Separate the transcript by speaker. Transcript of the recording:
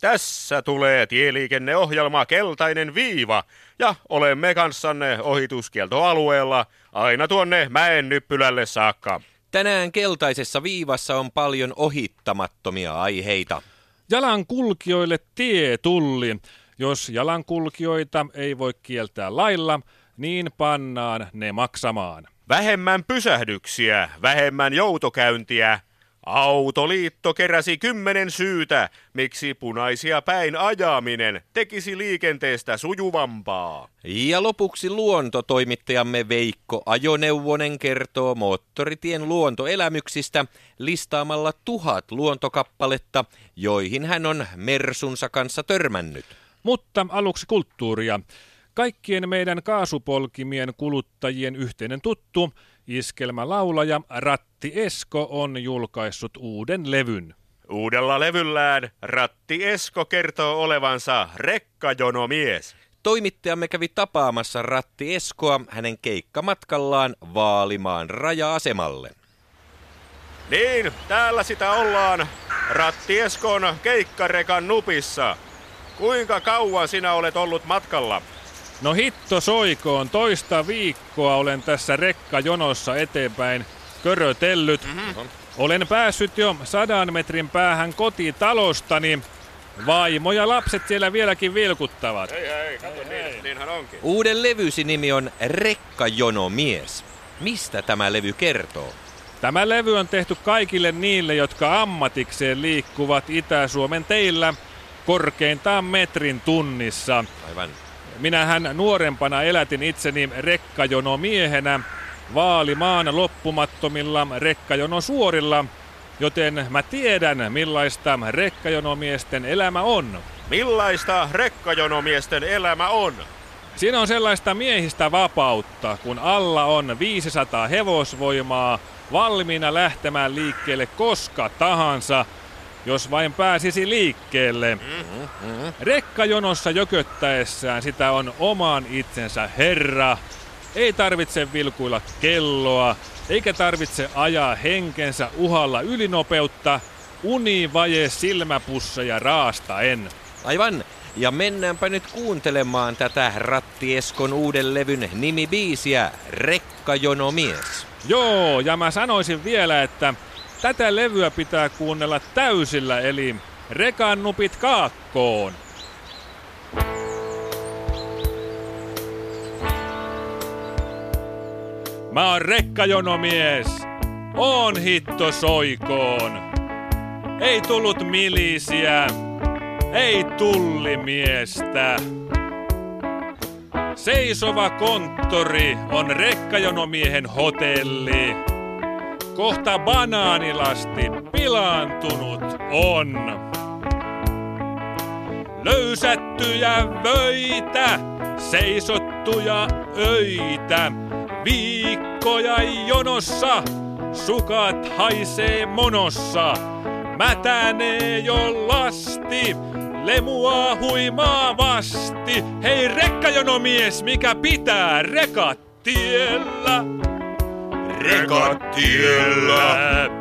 Speaker 1: Tässä tulee tieliikenneohjelma Keltainen viiva ja olemme kanssanne ohituskieltoalueella aina tuonne mäen nyppylälle saakka.
Speaker 2: Tänään keltaisessa viivassa on paljon ohittamattomia aiheita.
Speaker 3: Jalankulkijoille tietulli. Jos jalankulkijoita ei voi kieltää lailla, niin pannaan ne maksamaan.
Speaker 1: Vähemmän pysähdyksiä, vähemmän joutokäyntiä, Autoliitto keräsi kymmenen syytä, miksi punaisia päin ajaminen tekisi liikenteestä sujuvampaa.
Speaker 2: Ja lopuksi luontotoimittajamme Veikko Ajoneuvonen kertoo moottoritien luontoelämyksistä listaamalla tuhat luontokappaletta, joihin hän on Mersunsa kanssa törmännyt.
Speaker 3: Mutta aluksi kulttuuria. Kaikkien meidän kaasupolkimien kuluttajien yhteinen tuttu, iskelmälaulaja Ratti Esko on julkaissut uuden levyn.
Speaker 1: Uudella levyllään Ratti Esko kertoo olevansa rekkajonomies.
Speaker 2: Toimittajamme kävi tapaamassa Ratti Eskoa hänen keikkamatkallaan Vaalimaan raja-asemalle.
Speaker 1: Niin, täällä sitä ollaan. Ratti Eskon keikkarekan nupissa. Kuinka kauan sinä olet ollut matkalla?
Speaker 3: No hitto soikoon, toista viikkoa olen tässä rekkajonossa eteenpäin körötellyt. Mm-hmm. Olen päässyt jo sadan metrin päähän kotitalostani. Vaimo ja lapset siellä vieläkin vilkuttavat.
Speaker 1: Ei, ei, kato, ei, niin, ei. niinhän onkin.
Speaker 2: Uuden levysi nimi on Rekkajonomies. Mistä tämä levy kertoo?
Speaker 3: Tämä levy on tehty kaikille niille, jotka ammatikseen liikkuvat Itä-Suomen teillä korkeintaan metrin tunnissa.
Speaker 2: Aivan.
Speaker 3: Minähän nuorempana elätin itseni rekkajono miehenä vaalimaan loppumattomilla rekkajono suorilla, joten mä tiedän millaista rekkajonomiesten elämä on.
Speaker 1: Millaista rekkajonomiesten elämä on?
Speaker 3: Siinä on sellaista miehistä vapautta, kun alla on 500 hevosvoimaa valmiina lähtemään liikkeelle koska tahansa – jos vain pääsisi liikkeelle. Mm-hmm. Rekkajonossa jököttäessään sitä on oman itsensä herra. Ei tarvitse vilkuilla kelloa, eikä tarvitse ajaa henkensä uhalla ylinopeutta, uni vaje silmäpusseja raastaen.
Speaker 2: Aivan. Ja mennäänpä nyt kuuntelemaan tätä Rattieskon uuden levyn nimibiisiä, Rekkajonomies.
Speaker 3: Joo, ja mä sanoisin vielä, että Tätä levyä pitää kuunnella täysillä, eli rekannupit kaakkoon. Mä oon rekkajonomies. On hitto soikoon. Ei tullut milisiä. Ei tullimiestä. Seisova konttori on rekkajonomiehen hotelli. Kohta banaanilasti pilaantunut on. Löysättyjä vöitä, seisottuja öitä, viikkoja jonossa, sukat haisee monossa, mätänee jo lasti, lemua huimaa vasti. Hei rekkajonomies, mikä pitää rekat tiellä?
Speaker 1: Rekat tiellä.